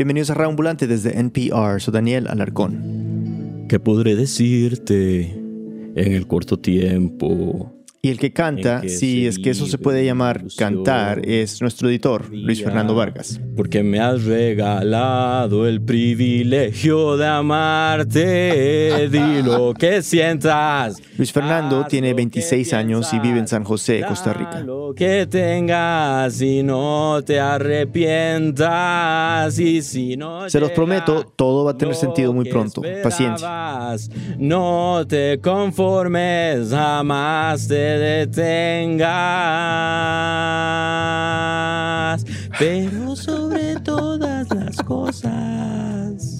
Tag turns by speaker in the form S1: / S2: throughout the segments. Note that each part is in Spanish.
S1: Bienvenidos a Raambulante desde NPR, soy Daniel Alarcón.
S2: ¿Qué podré decirte en el corto tiempo
S1: y el que canta, si es que eso se puede llamar cantar, es nuestro editor, Luis Fernando Vargas.
S2: Porque me has regalado el privilegio de amarte, di lo que sientas.
S1: Luis Fernando tiene 26 años y vive en San José, Costa Rica.
S2: Lo que tengas y no te arrepientas y si no
S1: Se los prometo, todo va a tener sentido muy pronto. Paciencia.
S2: No te conformes, jamás te detengas, pero sobre todas las cosas,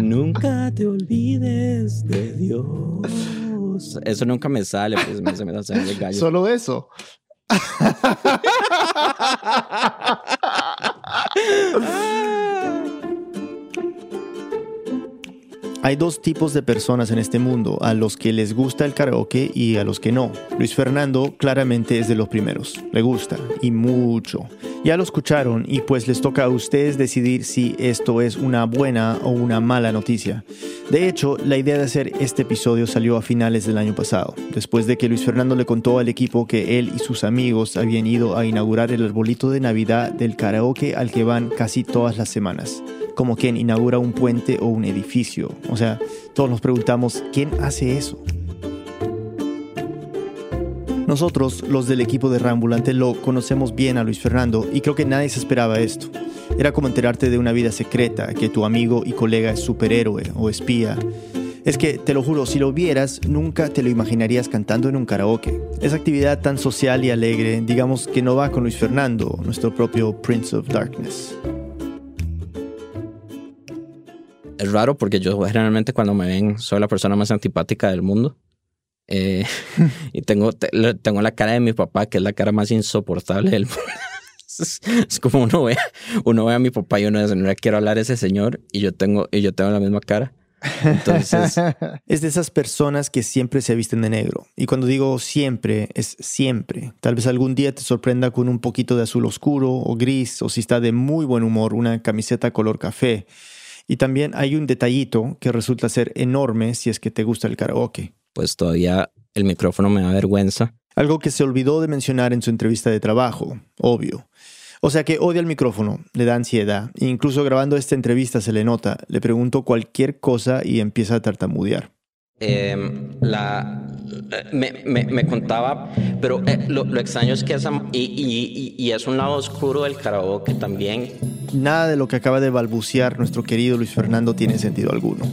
S2: nunca te olvides de Dios. Eso nunca me sale, pues me, se me el gallo.
S1: Solo eso. Hay dos tipos de personas en este mundo, a los que les gusta el karaoke y a los que no. Luis Fernando claramente es de los primeros, le gusta y mucho. Ya lo escucharon y pues les toca a ustedes decidir si esto es una buena o una mala noticia. De hecho, la idea de hacer este episodio salió a finales del año pasado, después de que Luis Fernando le contó al equipo que él y sus amigos habían ido a inaugurar el arbolito de Navidad del karaoke al que van casi todas las semanas como quien inaugura un puente o un edificio. O sea, todos nos preguntamos, ¿quién hace eso? Nosotros, los del equipo de Rambulante, lo conocemos bien a Luis Fernando y creo que nadie se esperaba esto. Era como enterarte de una vida secreta, que tu amigo y colega es superhéroe o espía. Es que, te lo juro, si lo vieras, nunca te lo imaginarías cantando en un karaoke. Esa actividad tan social y alegre, digamos que no va con Luis Fernando, nuestro propio Prince of Darkness
S2: es raro porque yo generalmente cuando me ven soy la persona más antipática del mundo. Eh, y tengo, tengo la cara de mi papá, que es la cara más insoportable del mundo. es, como uno ve, uno ve a mi papá y uno dice, no le quiero hablar a ese señor y yo tengo, y yo tengo la misma cara. Entonces...
S1: es de esas personas que siempre se visten de negro. Y cuando digo siempre, es siempre. Tal vez algún día te sorprenda con un poquito de azul oscuro o gris, o si está de muy buen humor, una camiseta color café. Y también hay un detallito que resulta ser enorme si es que te gusta el karaoke.
S2: Pues todavía el micrófono me da vergüenza.
S1: Algo que se olvidó de mencionar en su entrevista de trabajo, obvio. O sea que odia el micrófono, le da ansiedad. E incluso grabando esta entrevista se le nota. Le pregunto cualquier cosa y empieza a tartamudear.
S2: Em, la, me, me, contaba, pero eh, lo, extraño es que esa, y, y, y, es un lado oscuro del karaoke también.
S1: Nada de lo que acaba de balbucear nuestro querido Luis Fernando tiene sentido alguno.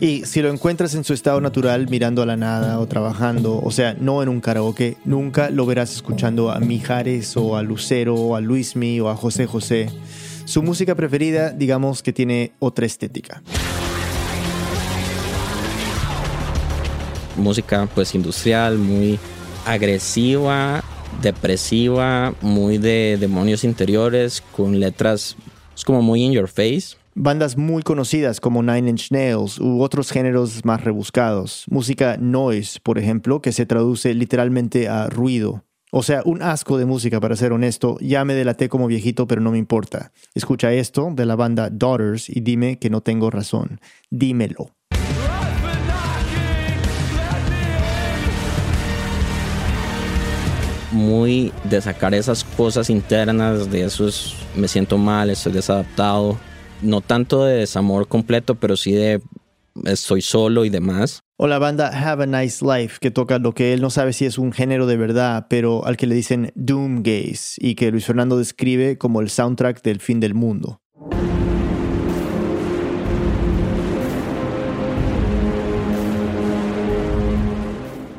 S1: Y si lo encuentras en su estado natural mirando a la nada o trabajando, o sea, no en un karaoke, nunca lo verás escuchando a Mijares o a Lucero o a Luismi o a José José. Su música preferida, digamos que tiene otra estética.
S2: música pues industrial, muy agresiva, depresiva, muy de demonios interiores, con letras es como muy in your face.
S1: Bandas muy conocidas como Nine Inch Nails u otros géneros más rebuscados. Música noise, por ejemplo, que se traduce literalmente a ruido. O sea, un asco de música, para ser honesto. Ya me delaté como viejito, pero no me importa. Escucha esto de la banda Daughters y dime que no tengo razón. Dímelo.
S2: Muy de sacar esas cosas internas, de esos me siento mal, estoy desadaptado. No tanto de desamor completo, pero sí de estoy solo y demás.
S1: O la banda Have a Nice Life, que toca lo que él no sabe si es un género de verdad, pero al que le dicen Doom Gaze, y que Luis Fernando describe como el soundtrack del fin del mundo.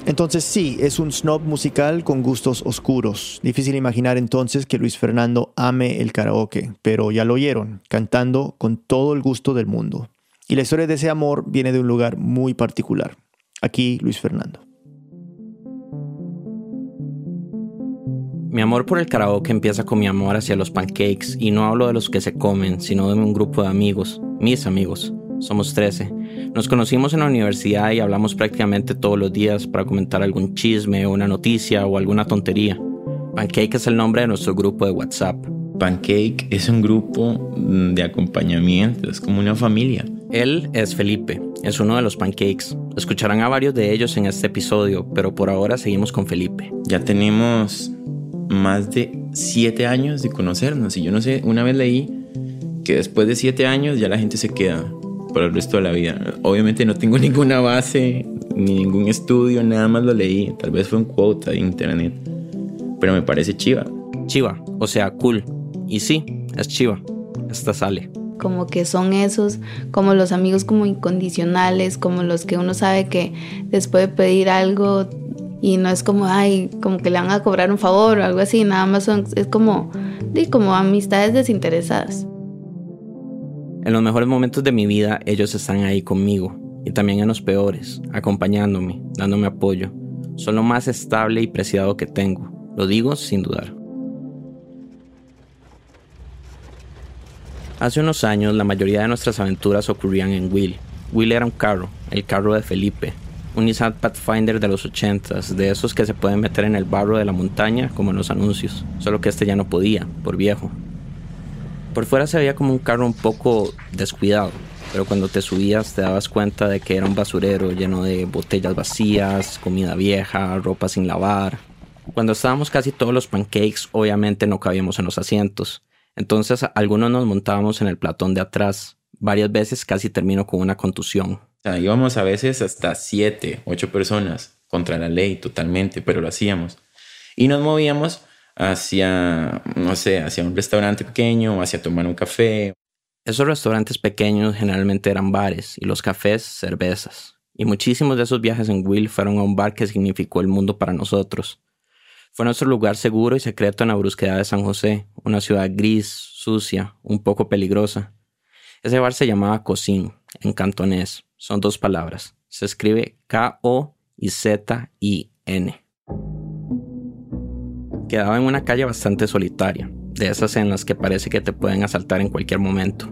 S1: Entonces sí, es un snob musical con gustos oscuros. Difícil imaginar entonces que Luis Fernando ame el karaoke, pero ya lo oyeron, cantando con todo el gusto del mundo. Y la historia de ese amor viene de un lugar muy particular. Aquí Luis Fernando.
S2: Mi amor por el karaoke empieza con mi amor hacia los pancakes y no hablo de los que se comen, sino de un grupo de amigos, mis amigos. Somos 13. Nos conocimos en la universidad y hablamos prácticamente todos los días para comentar algún chisme, una noticia o alguna tontería. Pancake es el nombre de nuestro grupo de WhatsApp.
S3: Pancake es un grupo de acompañamiento, es como una familia.
S2: Él es Felipe, es uno de los Pancakes. Escucharán a varios de ellos en este episodio, pero por ahora seguimos con Felipe.
S3: Ya tenemos más de siete años de conocernos y yo no sé, una vez leí que después de siete años ya la gente se queda por el resto de la vida. Obviamente no tengo ninguna base, ni ningún estudio, nada más lo leí. Tal vez fue un quote de internet, pero me parece chiva.
S2: Chiva, o sea, cool. Y sí, es chiva. Esta sale.
S4: Como que son esos, como los amigos como incondicionales, como los que uno sabe que después de pedir algo y no es como, ay, como que le van a cobrar un favor o algo así, nada más son, es como, como amistades desinteresadas.
S2: En los mejores momentos de mi vida ellos están ahí conmigo y también en los peores, acompañándome, dándome apoyo. Son lo más estable y preciado que tengo, lo digo sin dudar. Hace unos años la mayoría de nuestras aventuras ocurrían en Will. Will era un carro, el carro de Felipe, un Nissan Pathfinder de los 80s, de esos que se pueden meter en el barro de la montaña como en los anuncios, solo que este ya no podía, por viejo. Por fuera se veía como un carro un poco descuidado, pero cuando te subías te dabas cuenta de que era un basurero lleno de botellas vacías, comida vieja, ropa sin lavar. Cuando estábamos casi todos los pancakes, obviamente no cabíamos en los asientos, entonces algunos nos montábamos en el platón de atrás. Varias veces casi termino con una contusión.
S3: Sea, íbamos a veces hasta siete, ocho personas contra la ley totalmente, pero lo hacíamos. Y nos movíamos hacia, no sé, hacia un restaurante pequeño, hacia tomar un café.
S2: Esos restaurantes pequeños generalmente eran bares y los cafés cervezas. Y muchísimos de esos viajes en Will fueron a un bar que significó el mundo para nosotros. Fue nuestro lugar seguro y secreto en la brusquedad de San José, una ciudad gris, sucia, un poco peligrosa. Ese bar se llamaba Cocín, en cantonés. Son dos palabras. Se escribe K-O y Z-I-N. Quedaba en una calle bastante solitaria, de esas en las que parece que te pueden asaltar en cualquier momento.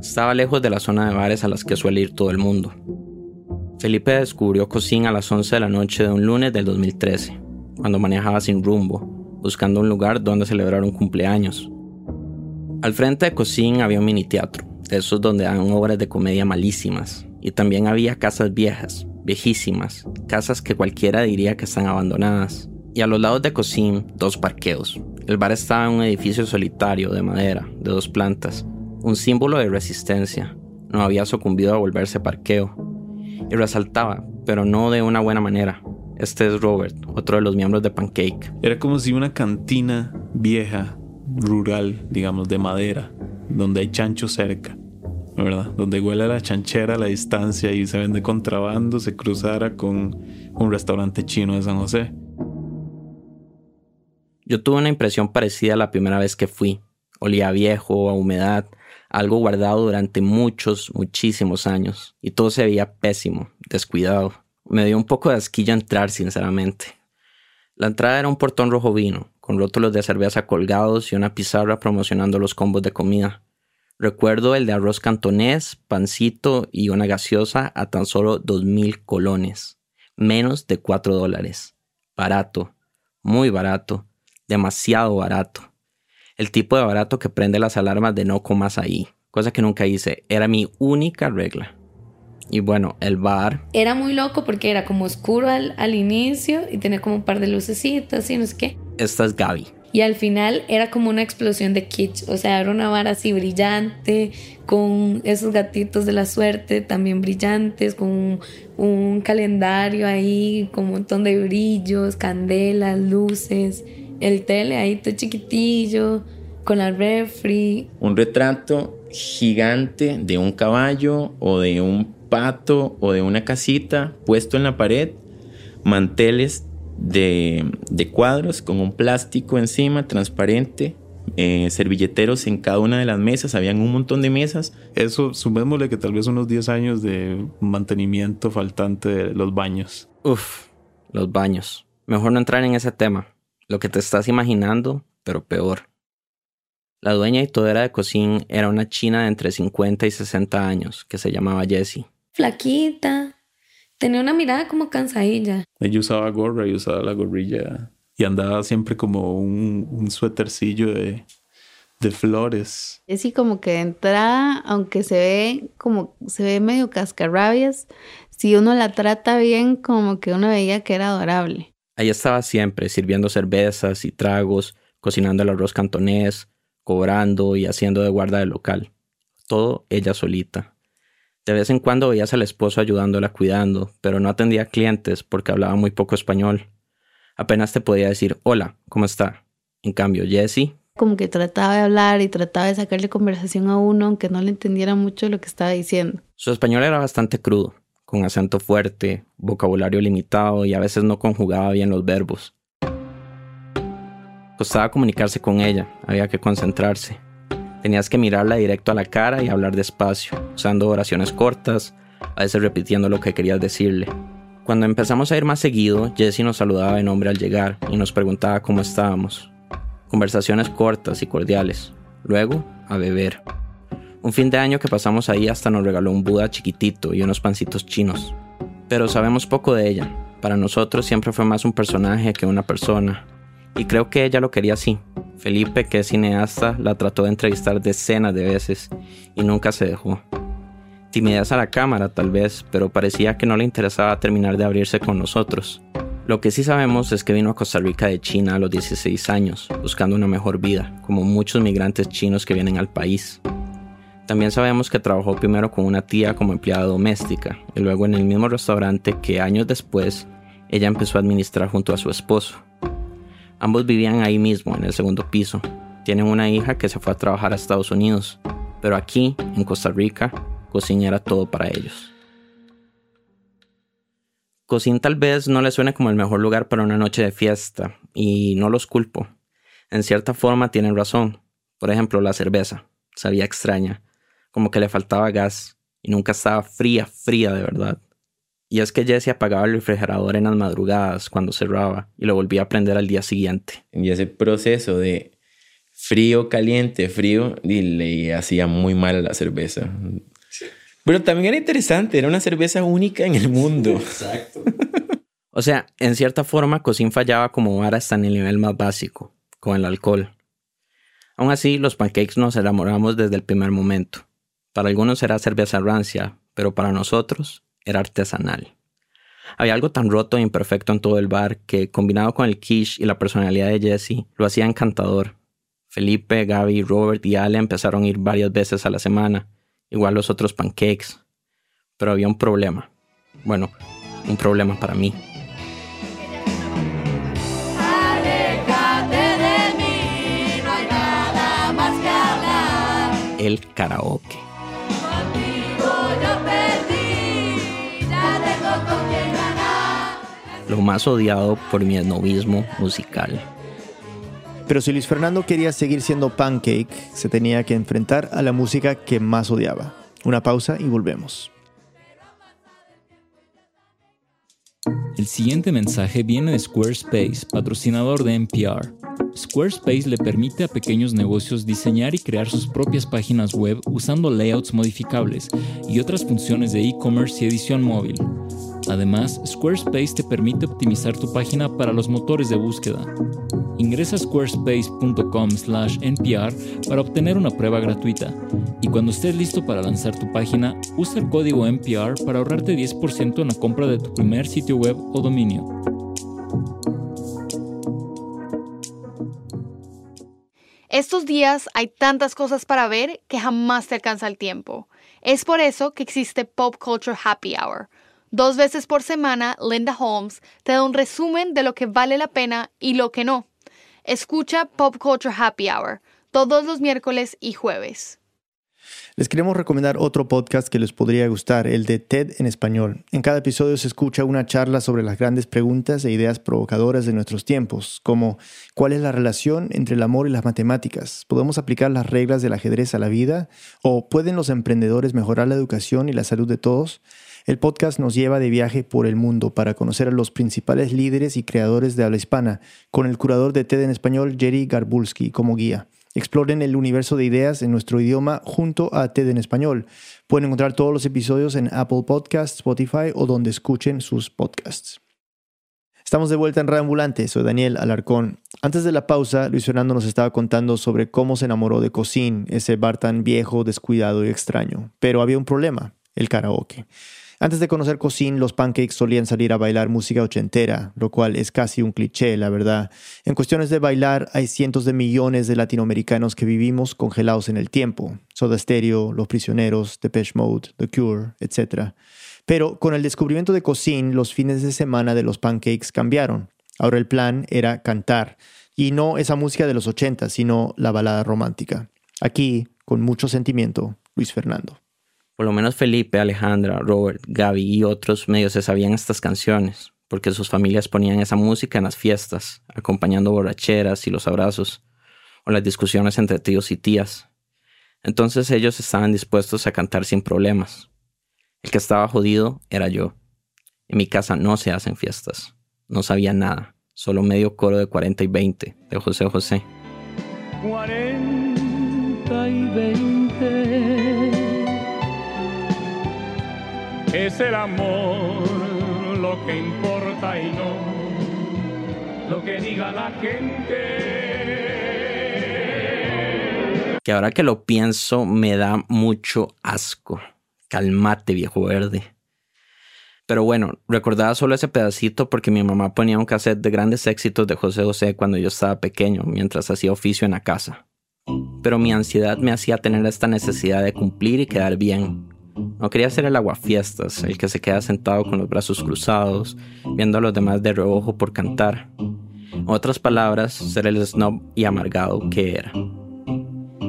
S2: Estaba lejos de la zona de bares a las que suele ir todo el mundo. Felipe descubrió Cocín a las 11 de la noche de un lunes del 2013 cuando manejaba sin rumbo, buscando un lugar donde celebrar un cumpleaños. Al frente de Cocín había un mini teatro, de esos donde dan obras de comedia malísimas, y también había casas viejas, viejísimas, casas que cualquiera diría que están abandonadas. Y a los lados de Cocín, dos parqueos. El bar estaba en un edificio solitario de madera, de dos plantas, un símbolo de resistencia. No había sucumbido a volverse parqueo. Y resaltaba, pero no de una buena manera, este es Robert, otro de los miembros de Pancake.
S5: Era como si una cantina vieja, rural, digamos, de madera, donde hay chancho cerca, ¿verdad? Donde huele a la chanchera a la distancia y se vende contrabando, se cruzara con un restaurante chino de San José.
S2: Yo tuve una impresión parecida la primera vez que fui. Olía viejo, a humedad, algo guardado durante muchos, muchísimos años. Y todo se veía pésimo, descuidado. Me dio un poco de asquilla entrar, sinceramente. La entrada era un portón rojo vino, con rótulos de cerveza colgados y una pizarra promocionando los combos de comida. Recuerdo el de arroz cantonés, pancito y una gaseosa a tan solo dos mil colones. Menos de cuatro dólares. Barato. Muy barato. Demasiado barato. El tipo de barato que prende las alarmas de no comas ahí. Cosa que nunca hice. Era mi única regla. Y bueno, el bar.
S4: Era muy loco porque era como oscuro al, al inicio y tenía como un par de lucecitas y no sé qué.
S2: Esta es Gaby.
S4: Y al final era como una explosión de kitsch. O sea, era una bar así brillante, con esos gatitos de la suerte también brillantes, con un, calendario ahí, con un montón de brillos, candelas, luces, el tele ahí todo chiquitillo, con la refri.
S3: Un retrato gigante de un caballo o de un pato o de una casita puesto en la pared, manteles de, cuadros con un plástico encima transparente, eh, servilleteros en cada una de las mesas, habían un montón de mesas.
S5: Eso, sumémosle que tal vez unos 10 años de mantenimiento faltante de los baños.
S2: Uf, los baños. Mejor no entrar en ese tema. Lo que te estás imaginando, pero peor. La dueña y todera de cocina era una china de entre 50 y 60 años que se llamaba Jessie
S4: flaquita. Tenía una mirada como cansadilla.
S5: Ella usaba gorra y usaba la gorrilla. Y andaba siempre como un, un suétercillo de, de flores.
S6: Es así como que de entrada, aunque se ve como se ve medio cascarrabias, si uno la trata bien, como que uno veía que era adorable.
S2: Ahí estaba siempre, sirviendo cervezas y tragos, cocinando el arroz cantonés, cobrando y haciendo de guarda del local. Todo ella solita. De vez en cuando veías al esposo ayudándola cuidando, pero no atendía clientes porque hablaba muy poco español. Apenas te podía decir hola, ¿cómo está? En cambio, Jessie
S6: como que trataba de hablar y trataba de sacarle conversación a uno, aunque no le entendiera mucho lo que estaba diciendo.
S2: Su español era bastante crudo, con acento fuerte, vocabulario limitado y a veces no conjugaba bien los verbos. Costaba comunicarse con ella, había que concentrarse. Tenías que mirarla directo a la cara y hablar despacio, usando oraciones cortas, a veces repitiendo lo que querías decirle. Cuando empezamos a ir más seguido, Jessie nos saludaba de nombre al llegar y nos preguntaba cómo estábamos. Conversaciones cortas y cordiales. Luego, a beber. Un fin de año que pasamos ahí hasta nos regaló un Buda chiquitito y unos pancitos chinos. Pero sabemos poco de ella. Para nosotros siempre fue más un personaje que una persona. Y creo que ella lo quería así. Felipe, que es cineasta, la trató de entrevistar decenas de veces y nunca se dejó. Timidez a la cámara tal vez, pero parecía que no le interesaba terminar de abrirse con nosotros. Lo que sí sabemos es que vino a Costa Rica de China a los 16 años, buscando una mejor vida, como muchos migrantes chinos que vienen al país. También sabemos que trabajó primero con una tía como empleada doméstica y luego en el mismo restaurante que años después ella empezó a administrar junto a su esposo. Ambos vivían ahí mismo, en el segundo piso. Tienen una hija que se fue a trabajar a Estados Unidos, pero aquí, en Costa Rica, cocina era todo para ellos. Cocín tal vez no le suene como el mejor lugar para una noche de fiesta, y no los culpo. En cierta forma tienen razón. Por ejemplo, la cerveza. Sabía extraña, como que le faltaba gas, y nunca estaba fría, fría de verdad. Y es que Jesse apagaba el refrigerador en las madrugadas cuando cerraba y lo volvía a prender al día siguiente.
S3: Y ese proceso de frío, caliente, frío, le hacía muy mal a la cerveza. Pero también era interesante, era una cerveza única en el mundo. Exacto.
S2: o sea, en cierta forma, Cocín fallaba como bar hasta en el nivel más básico, con el alcohol. Aún así, los pancakes nos enamoramos desde el primer momento. Para algunos era cerveza rancia, pero para nosotros era artesanal. Había algo tan roto e imperfecto en todo el bar que, combinado con el quiche y la personalidad de Jesse, lo hacía encantador. Felipe, Gaby, Robert y Ale empezaron a ir varias veces a la semana, igual los otros pancakes. Pero había un problema. Bueno, un problema para mí. El karaoke. Lo más odiado por mi esnovismo musical.
S1: Pero si Luis Fernando quería seguir siendo pancake, se tenía que enfrentar a la música que más odiaba. Una pausa y volvemos.
S7: El siguiente mensaje viene de Squarespace, patrocinador de NPR. Squarespace le permite a pequeños negocios diseñar y crear sus propias páginas web usando layouts modificables y otras funciones de e-commerce y edición móvil. Además, Squarespace te permite optimizar tu página para los motores de búsqueda. Ingresa a squarespace.com/npr para obtener una prueba gratuita. Y cuando estés listo para lanzar tu página, usa el código NPR para ahorrarte 10% en la compra de tu primer sitio web o dominio.
S8: Estos días hay tantas cosas para ver que jamás te alcanza el tiempo. Es por eso que existe Pop Culture Happy Hour Dos veces por semana, Linda Holmes te da un resumen de lo que vale la pena y lo que no. Escucha Pop Culture Happy Hour todos los miércoles y jueves.
S1: Les queremos recomendar otro podcast que les podría gustar, el de TED en español. En cada episodio se escucha una charla sobre las grandes preguntas e ideas provocadoras de nuestros tiempos, como ¿cuál es la relación entre el amor y las matemáticas? ¿Podemos aplicar las reglas del ajedrez a la vida? ¿O pueden los emprendedores mejorar la educación y la salud de todos? El podcast nos lleva de viaje por el mundo para conocer a los principales líderes y creadores de habla hispana, con el curador de TED en español, Jerry Garbulski, como guía. Exploren el universo de ideas en nuestro idioma junto a TED en español. Pueden encontrar todos los episodios en Apple Podcasts, Spotify o donde escuchen sus podcasts. Estamos de vuelta en Reambulante, soy Daniel Alarcón. Antes de la pausa, Luis Fernando nos estaba contando sobre cómo se enamoró de Cocín, ese bar tan viejo, descuidado y extraño. Pero había un problema, el karaoke. Antes de conocer Cocín, los pancakes solían salir a bailar música ochentera, lo cual es casi un cliché, la verdad. En cuestiones de bailar, hay cientos de millones de latinoamericanos que vivimos congelados en el tiempo. Soda Stereo, Los Prisioneros, Depeche Mode, The Cure, etc. Pero con el descubrimiento de Cocín, los fines de semana de los pancakes cambiaron. Ahora el plan era cantar, y no esa música de los 80, sino la balada romántica. Aquí, con mucho sentimiento, Luis Fernando.
S2: Por lo menos Felipe, Alejandra, Robert, Gaby y otros medios se sabían estas canciones, porque sus familias ponían esa música en las fiestas, acompañando borracheras y los abrazos, o las discusiones entre tíos y tías. Entonces ellos estaban dispuestos a cantar sin problemas. El que estaba jodido era yo. En mi casa no se hacen fiestas. No sabía nada. Solo medio coro de 40 y 20 de José José.
S9: 40 y 20 es el amor lo que importa y no lo que diga la gente.
S2: Que ahora que lo pienso me da mucho asco. Calmate, viejo verde. Pero bueno, recordaba solo ese pedacito porque mi mamá ponía un cassette de grandes éxitos de José José cuando yo estaba pequeño, mientras hacía oficio en la casa. Pero mi ansiedad me hacía tener esta necesidad de cumplir y quedar bien. No quería ser el aguafiestas, el que se queda sentado con los brazos cruzados, viendo a los demás de reojo por cantar. En otras palabras, ser el snob y amargado que era.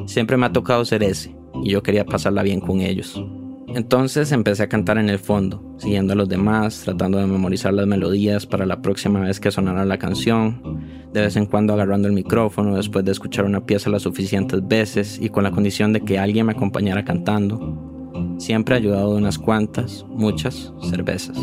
S2: Siempre me ha tocado ser ese, y yo quería pasarla bien con ellos. Entonces empecé a cantar en el fondo, siguiendo a los demás, tratando de memorizar las melodías para la próxima vez que sonara la canción, de vez en cuando agarrando el micrófono después de escuchar una pieza las suficientes veces y con la condición de que alguien me acompañara cantando. Siempre ha ayudado de unas cuantas, muchas cervezas.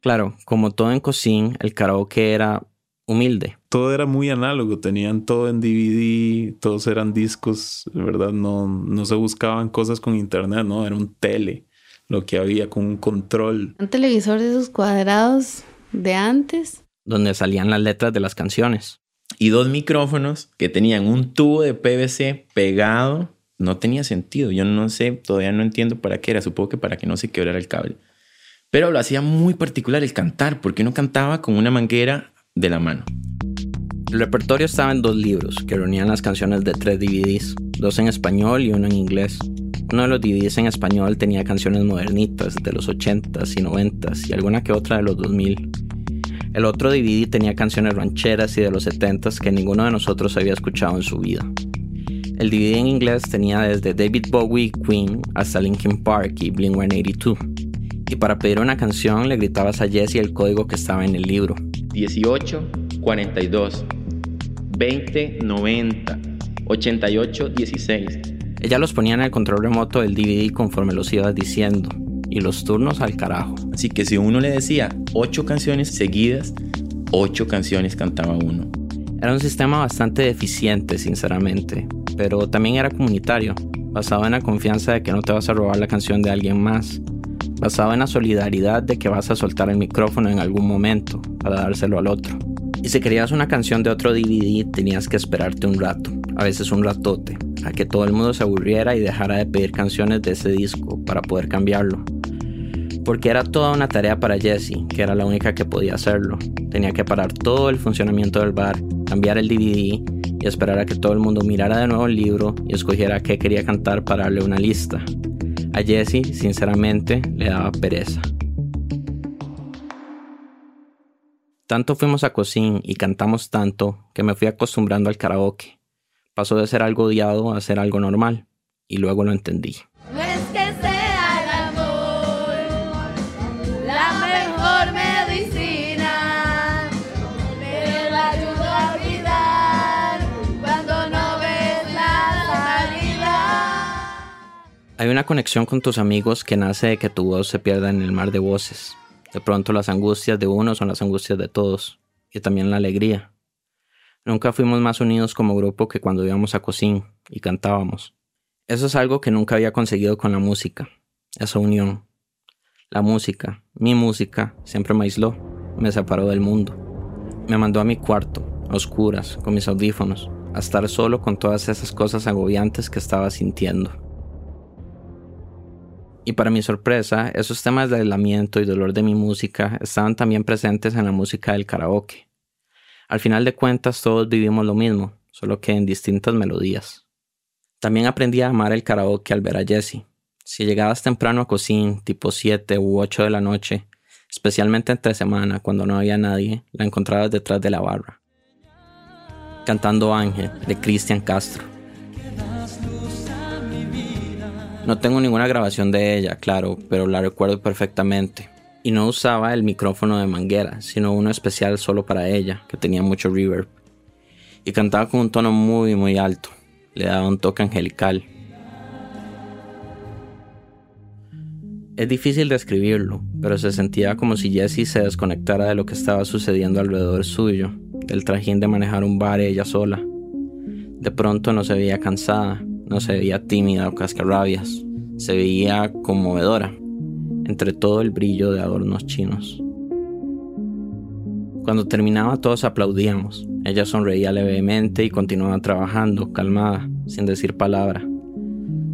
S2: Claro, como todo en Cocín, el karaoke era humilde.
S5: Todo era muy análogo, tenían todo en DVD, todos eran discos, ¿verdad? No, no se buscaban cosas con internet, no, era un tele, lo que había con un control.
S6: Un televisor de esos cuadrados de antes.
S2: Donde salían las letras de las canciones.
S3: Y dos micrófonos que tenían un tubo de PVC pegado. No tenía sentido. Yo no sé, todavía no entiendo para qué era. Supongo que para que no se quebrara el cable. Pero lo hacía muy particular el cantar, porque uno cantaba con una manguera de la mano.
S2: El repertorio estaba en dos libros que reunían las canciones de tres DVDs, dos en español y uno en inglés. Uno de los DVDs en español tenía canciones modernitas de los 80s y 90s y alguna que otra de los 2000. El otro DVD tenía canciones rancheras y de los 70s que ninguno de nosotros había escuchado en su vida. El DVD en inglés tenía desde David Bowie, Queen, hasta Linkin Park y Blink-182. Y para pedir una canción le gritabas a Jesse el código que estaba en el libro.
S3: 18, 42, 20, 90, 88, 16.
S2: Ella los ponía en el control remoto del DVD conforme los ibas diciendo. Y los turnos al carajo.
S3: Así que si uno le decía ocho canciones seguidas, ocho canciones cantaba uno.
S2: Era un sistema bastante deficiente, sinceramente, pero también era comunitario, basado en la confianza de que no te vas a robar la canción de alguien más, basado en la solidaridad de que vas a soltar el micrófono en algún momento para dárselo al otro. Y si querías una canción de otro DVD, tenías que esperarte un rato, a veces un ratote, a que todo el mundo se aburriera y dejara de pedir canciones de ese disco para poder cambiarlo. Porque era toda una tarea para Jessie, que era la única que podía hacerlo. Tenía que parar todo el funcionamiento del bar, cambiar el DVD esperar a que todo el mundo mirara de nuevo el libro y escogiera qué quería cantar para darle una lista. A Jessie, sinceramente, le daba pereza. Tanto fuimos a Cocín y cantamos tanto que me fui acostumbrando al karaoke. Pasó de ser algo odiado a ser algo normal, y luego lo entendí. Hay una conexión con tus amigos que nace de que tu voz se pierda en el mar de voces. De pronto las angustias de uno son las angustias de todos, y también la alegría. Nunca fuimos más unidos como grupo que cuando íbamos a Cocín y cantábamos. Eso es algo que nunca había conseguido con la música, esa unión. La música, mi música, siempre me aisló, me separó del mundo. Me mandó a mi cuarto, a oscuras, con mis audífonos, a estar solo con todas esas cosas agobiantes que estaba sintiendo. Y para mi sorpresa, esos temas de aislamiento y dolor de mi música estaban también presentes en la música del karaoke. Al final de cuentas todos vivimos lo mismo, solo que en distintas melodías. También aprendí a amar el karaoke al ver a Jessie. Si llegabas temprano a cocina, tipo 7 u 8 de la noche, especialmente entre semana cuando no había nadie, la encontrabas detrás de la barra. Cantando Ángel de Cristian Castro. No tengo ninguna grabación de ella, claro, pero la recuerdo perfectamente. Y no usaba el micrófono de manguera, sino uno especial solo para ella, que tenía mucho reverb. Y cantaba con un tono muy, muy alto. Le daba un toque angelical. Es difícil describirlo, pero se sentía como si Jessie se desconectara de lo que estaba sucediendo alrededor suyo, del trajín de manejar un bar ella sola. De pronto no se veía cansada, no se veía tímida o cascarrabias, se veía conmovedora, entre todo el brillo de adornos chinos. Cuando terminaba todos aplaudíamos. Ella sonreía levemente y continuaba trabajando, calmada, sin decir palabra.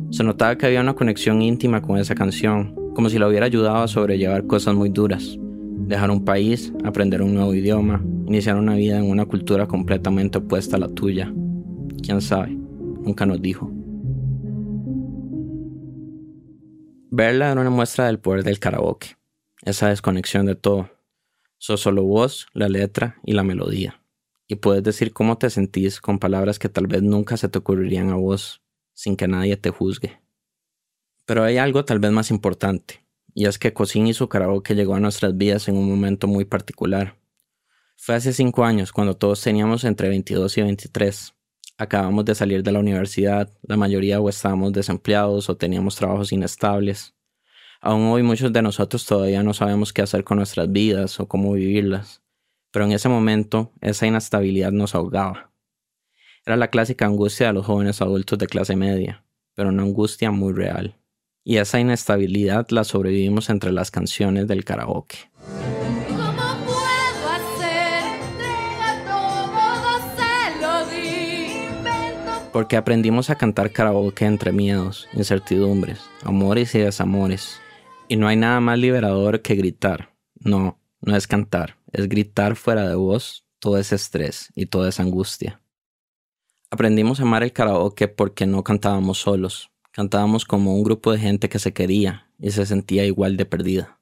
S2: Se notaba que había una conexión íntima con esa canción, como si la hubiera ayudado a sobrellevar cosas muy duras. Dejar un país, aprender un nuevo idioma, iniciar una vida en una cultura completamente opuesta a la tuya. ¿Quién sabe? Nunca nos dijo. Verla era una muestra del poder del karaoke, esa desconexión de todo. Sos solo vos, la letra y la melodía. Y puedes decir cómo te sentís con palabras que tal vez nunca se te ocurrirían a vos, sin que nadie te juzgue. Pero hay algo tal vez más importante, y es que Cocín y su karaoke llegó a nuestras vidas en un momento muy particular. Fue hace cinco años cuando todos teníamos entre 22 y 23. Acabamos de salir de la universidad, la mayoría o estábamos desempleados o teníamos trabajos inestables. Aún hoy muchos de nosotros todavía no sabemos qué hacer con nuestras vidas o cómo vivirlas, pero en ese momento esa inestabilidad nos ahogaba. Era la clásica angustia de los jóvenes adultos de clase media, pero una angustia muy real. Y esa inestabilidad la sobrevivimos entre las canciones del karaoke. Porque aprendimos a cantar karaoke entre miedos, incertidumbres, amores y desamores. Y no hay nada más liberador que gritar. No, no es cantar, es gritar fuera de voz todo ese estrés y toda esa angustia. Aprendimos a amar el karaoke porque no cantábamos solos, cantábamos como un grupo de gente que se quería y se sentía igual de perdida.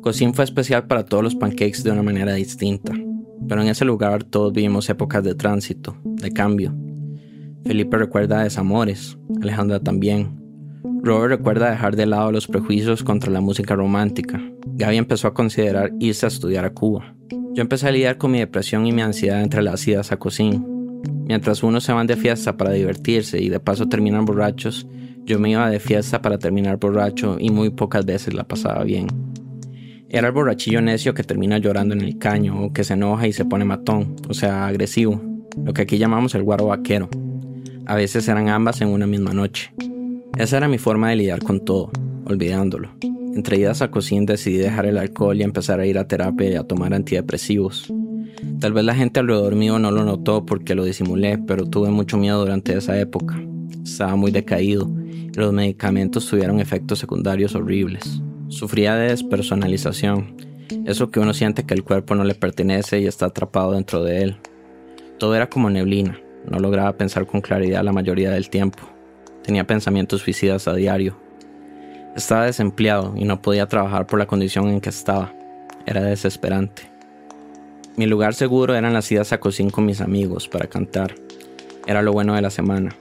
S2: Cocín fue especial para todos los pancakes de una manera distinta pero en ese lugar todos vivimos épocas de tránsito, de cambio. Felipe recuerda desamores, Alejandra también. Robert recuerda dejar de lado los prejuicios contra la música romántica. Gaby empezó a considerar irse a estudiar a Cuba. Yo empecé a lidiar con mi depresión y mi ansiedad entre las idas a cocina. Mientras unos se van de fiesta para divertirse y de paso terminan borrachos, yo me iba de fiesta para terminar borracho y muy pocas veces la pasaba bien. Era el borrachillo necio que termina llorando en el caño o que se enoja y se pone matón, o sea, agresivo, lo que aquí llamamos el guaro vaquero. A veces eran ambas en una misma noche. Esa era mi forma de lidiar con todo, olvidándolo. Entre idas a cocina decidí dejar el alcohol y empezar a ir a terapia y a tomar antidepresivos. Tal vez la gente alrededor mío no lo notó porque lo disimulé, pero tuve mucho miedo durante esa época. Estaba muy decaído y los medicamentos tuvieron efectos secundarios horribles. Sufría de despersonalización, eso que uno siente que el cuerpo no le pertenece y está atrapado dentro de él. Todo era como neblina, no lograba pensar con claridad la mayoría del tiempo. Tenía pensamientos suicidas a diario. Estaba desempleado y no podía trabajar por la condición en que estaba. Era desesperante. Mi lugar seguro eran las idas a cocina con mis amigos para cantar. Era lo bueno de la semana.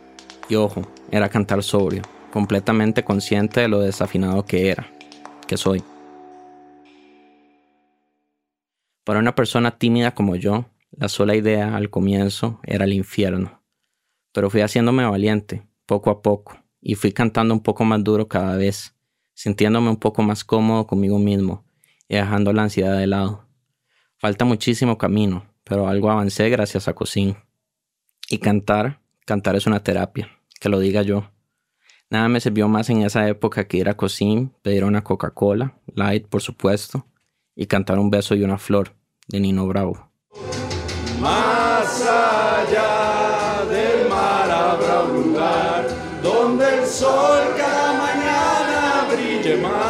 S2: Y ojo, era cantar sobrio, completamente consciente de lo desafinado que era que soy. Para una persona tímida como yo, la sola idea al comienzo era el infierno. Pero fui haciéndome valiente, poco a poco, y fui cantando un poco más duro cada vez, sintiéndome un poco más cómodo conmigo mismo y dejando la ansiedad de lado. Falta muchísimo camino, pero algo avancé gracias a Cocín. Y cantar, cantar es una terapia, que lo diga yo. Nada me sirvió más en esa época que ir a Cocín, pedir una Coca-Cola, light por supuesto, y cantar un beso y una flor de Nino Bravo.
S9: Más allá del mar habrá un lugar donde el sol cada mañana brille más.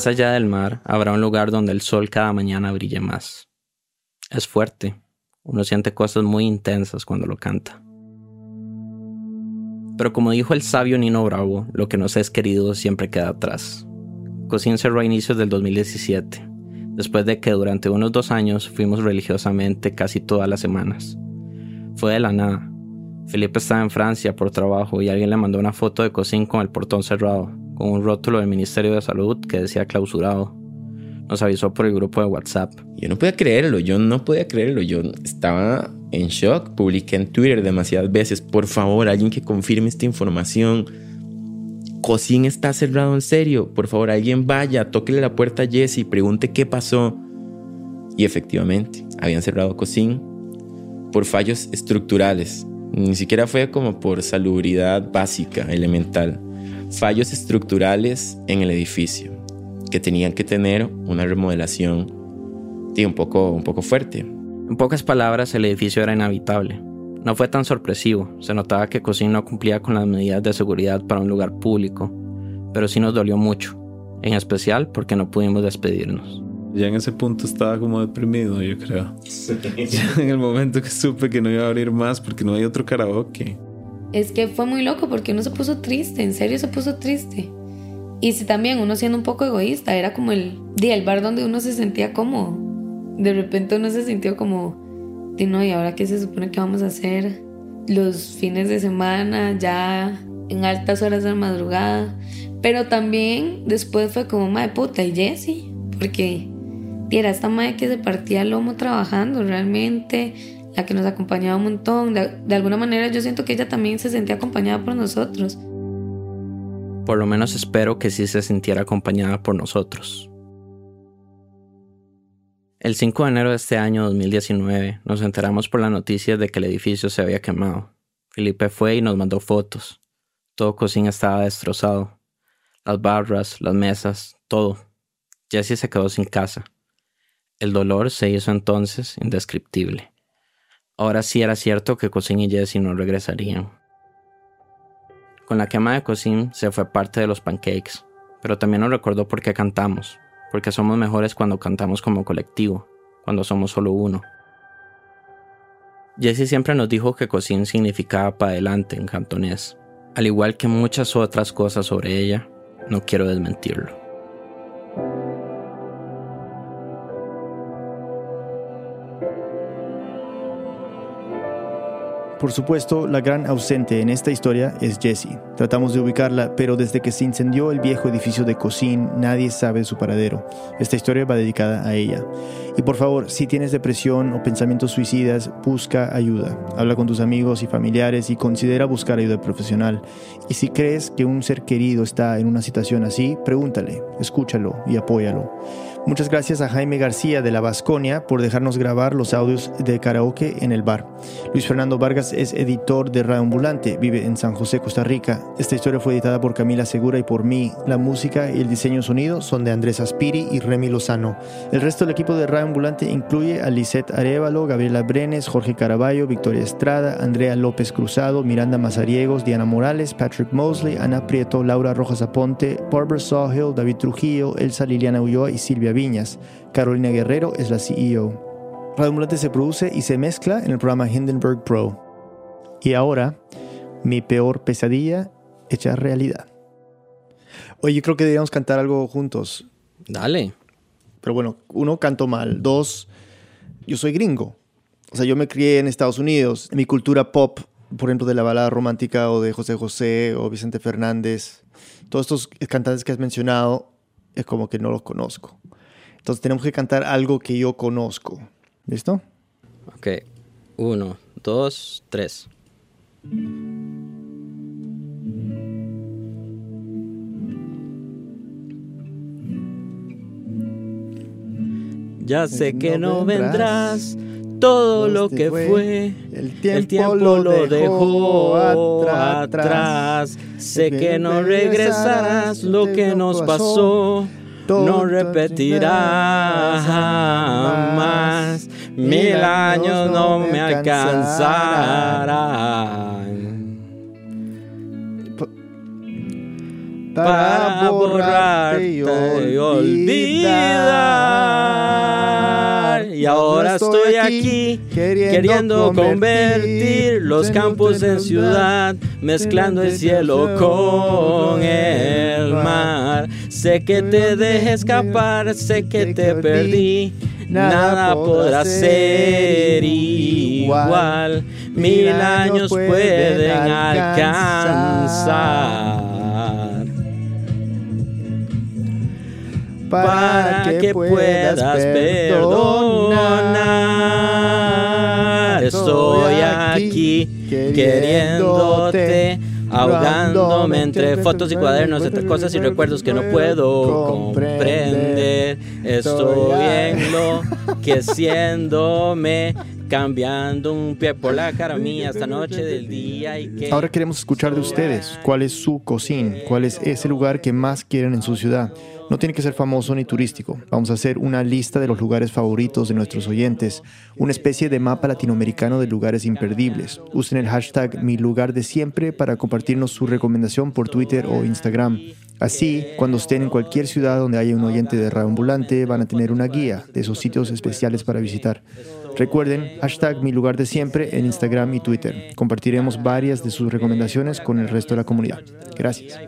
S2: Más allá del mar habrá un lugar donde el sol cada mañana brille más. Es fuerte. Uno siente cosas muy intensas cuando lo canta. Pero como dijo el sabio Nino Bravo, lo que nos es querido siempre queda atrás. Cosín cerró a inicios del 2017, después de que durante unos dos años fuimos religiosamente casi todas las semanas. Fue de la nada. Felipe estaba en Francia por trabajo y alguien le mandó una foto de Cosín con el portón cerrado, con un rótulo del Ministerio de Salud que decía clausurado. Nos avisó por el grupo de WhatsApp.
S3: Yo no podía creerlo, yo no podía creerlo. Yo estaba en shock. Publiqué en Twitter demasiadas veces. Por favor, alguien que confirme esta información. Cocín está cerrado en serio. Por favor, alguien vaya, tóquele la puerta a Jesse y pregunte qué pasó. Y efectivamente, habían cerrado Cocín por fallos estructurales. Ni siquiera fue como por salubridad básica, elemental. Fallos estructurales en el edificio que tenían que tener una remodelación sí, un, poco, un poco fuerte.
S2: En pocas palabras, el edificio era inhabitable. No fue tan sorpresivo, se notaba que Cocín no cumplía con las medidas de seguridad para un lugar público, pero sí nos dolió mucho, en especial porque no pudimos despedirnos.
S5: Ya en ese punto estaba como deprimido, yo creo. Ya en el momento que supe que no iba a abrir más porque no hay otro karaoke.
S4: Es que fue muy loco porque uno se puso triste, en serio se puso triste. Y si también uno siendo un poco egoísta, era como el, el bar donde uno se sentía cómodo. De repente uno se sintió como, no, ¿y ahora qué se supone que vamos a hacer? Los fines de semana, ya en altas horas de la madrugada. Pero también después fue como, madre puta, y Jessie, porque era esta madre que se partía el lomo trabajando realmente, la que nos acompañaba un montón. De, alguna manera yo siento que ella también se sentía acompañada por nosotros.
S2: Por lo menos espero que sí se sintiera acompañada por nosotros. El 5 de enero de este año 2019 nos enteramos por la noticia de que el edificio se había quemado. Felipe fue y nos mandó fotos. Todo cocina estaba destrozado. Las barras, las mesas, todo. Jesse se quedó sin casa. El dolor se hizo entonces indescriptible. Ahora sí era cierto que Cocín y Jesse no regresarían. Con la quema de Cocín se fue parte de los pancakes, pero también nos recordó por qué cantamos, porque somos mejores cuando cantamos como colectivo, cuando somos solo uno. Jessie siempre nos dijo que Cocín significaba para adelante en cantonés, al igual que muchas otras cosas sobre ella, no quiero desmentirlo.
S1: Por supuesto, la gran ausente en esta historia es Jessie. Tratamos de ubicarla, pero desde que se incendió el viejo edificio de Cocín, nadie sabe su paradero. Esta historia va dedicada a ella. Y por favor, si tienes depresión o pensamientos suicidas, busca ayuda. Habla con tus amigos y familiares y considera buscar ayuda profesional. Y si crees que un ser querido está en una situación así, pregúntale, escúchalo y apóyalo. Muchas gracias a Jaime García de la Vasconia por dejarnos grabar los audios de karaoke en el bar. Luis Fernando Vargas es editor de Radio Ambulante, vive en San José, Costa Rica. Esta historia fue editada por Camila Segura y por mí. La música y el diseño sonido son de Andrés Aspiri y Remy Lozano. El resto del equipo de Radio Ambulante incluye a Lisette Arevalo, Gabriela Brenes, Jorge Caraballo, Victoria Estrada, Andrea López Cruzado, Miranda Mazariegos, Diana Morales, Patrick Mosley, Ana Prieto, Laura Rojas Aponte, Barbara Sawhill, David Trujillo, Elsa Liliana Ulloa y Silvia Viñas. Carolina Guerrero es la CEO. Radio Ambulante se produce y se mezcla en el programa Hindenburg Pro. Y ahora, mi peor pesadilla hecha realidad. Oye, yo creo que deberíamos cantar algo juntos.
S2: Dale.
S1: Pero bueno, uno, canto mal. Dos, yo soy gringo. O sea, yo me crié en Estados Unidos. Mi cultura pop, por ejemplo, de la balada romántica o de José José o Vicente Fernández, todos estos cantantes que has mencionado, es como que no los conozco. Entonces tenemos que cantar algo que yo conozco. ¿Listo?
S2: Ok. Uno, dos, tres. Ya sé que no vendrás, todo lo este que fue, el tiempo, el lo dejó atrás. Sé que no regresarás, lo que nos pasó no repetirá jamás. Mil años no me alcanzarán. para borrarte y olvidar. Y ahora estoy aquí queriendo convertir. los campos en ciudad, mezclando el cielo con el mar. Sé que te dejé escapar, sé que te perdí. Nada podrá ser igual, mil años pueden alcanzar. para que puedas perdonar. Estoy aquí queriéndote, ahogándome entre fotos y cuadernos, entre cosas y recuerdos que no puedo comprender. Estoy en lo que siéndome cambiando un pie por la cara mía esta noche del día y que
S1: Ahora queremos escuchar de ustedes. ¿Cuál es su cocina? ¿Cuál es ese lugar que más quieren en su ciudad? No tiene que ser famoso ni turístico. Vamos a hacer una lista de los lugares favoritos de nuestros oyentes, una especie de mapa latinoamericano de lugares imperdibles. Usen el hashtag mi lugar de siempre para compartirnos su recomendación por Twitter o Instagram. Así, cuando estén en cualquier ciudad donde haya un oyente de radio ambulante, van a tener una guía de esos sitios especiales para visitar. Recuerden, hashtag mi lugar de siempre en Instagram y Twitter. Compartiremos varias de sus recomendaciones con el resto de la comunidad. Gracias.